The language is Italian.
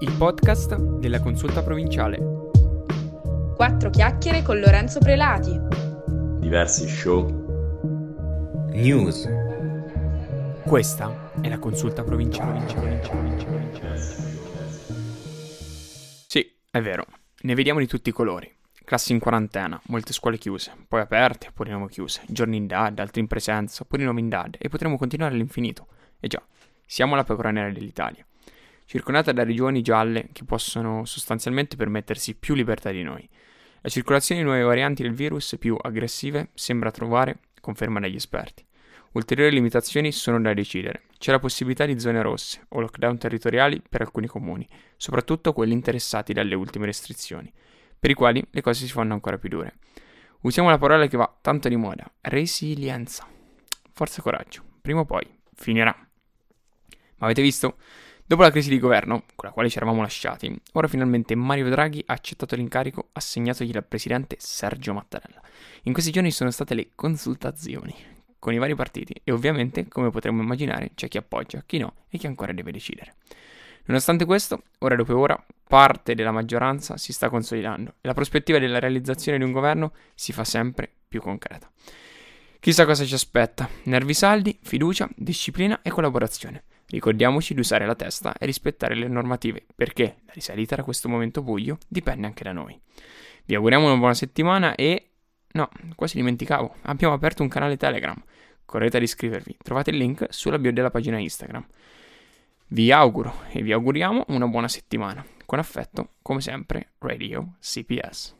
il podcast della consulta provinciale. Quattro chiacchiere con Lorenzo Prelati. Diversi show. News. Questa è la consulta provinciale. Sì, è vero, ne vediamo di tutti i colori. Classi in quarantena, molte scuole chiuse, poi aperte, poi di nuovo chiuse, giorni in DAD, altri in presenza, poi di nuovo in DAD e potremo continuare all'infinito. E già, siamo la pecora nera dell'Italia circondata da regioni gialle che possono sostanzialmente permettersi più libertà di noi. La circolazione di nuove varianti del virus più aggressive sembra trovare conferma dagli esperti. Ulteriori limitazioni sono da decidere. C'è la possibilità di zone rosse o lockdown territoriali per alcuni comuni, soprattutto quelli interessati dalle ultime restrizioni, per i quali le cose si fanno ancora più dure. Usiamo la parola che va tanto di moda, resilienza. Forza e coraggio, prima o poi finirà. Ma avete visto? Dopo la crisi di governo, con la quale ci eravamo lasciati, ora finalmente Mario Draghi ha accettato l'incarico assegnatogli dal presidente Sergio Mattarella. In questi giorni sono state le consultazioni con i vari partiti e ovviamente, come potremmo immaginare, c'è chi appoggia, chi no e chi ancora deve decidere. Nonostante questo, ora dopo ora, parte della maggioranza si sta consolidando e la prospettiva della realizzazione di un governo si fa sempre più concreta. Chissà cosa ci aspetta. Nervi saldi, fiducia, disciplina e collaborazione. Ricordiamoci di usare la testa e rispettare le normative, perché la risalita da questo momento buio dipende anche da noi. Vi auguriamo una buona settimana e... No, quasi dimenticavo, abbiamo aperto un canale Telegram. Correte ad iscrivervi, trovate il link sulla bio della pagina Instagram. Vi auguro e vi auguriamo una buona settimana. Con affetto, come sempre, Radio CPS.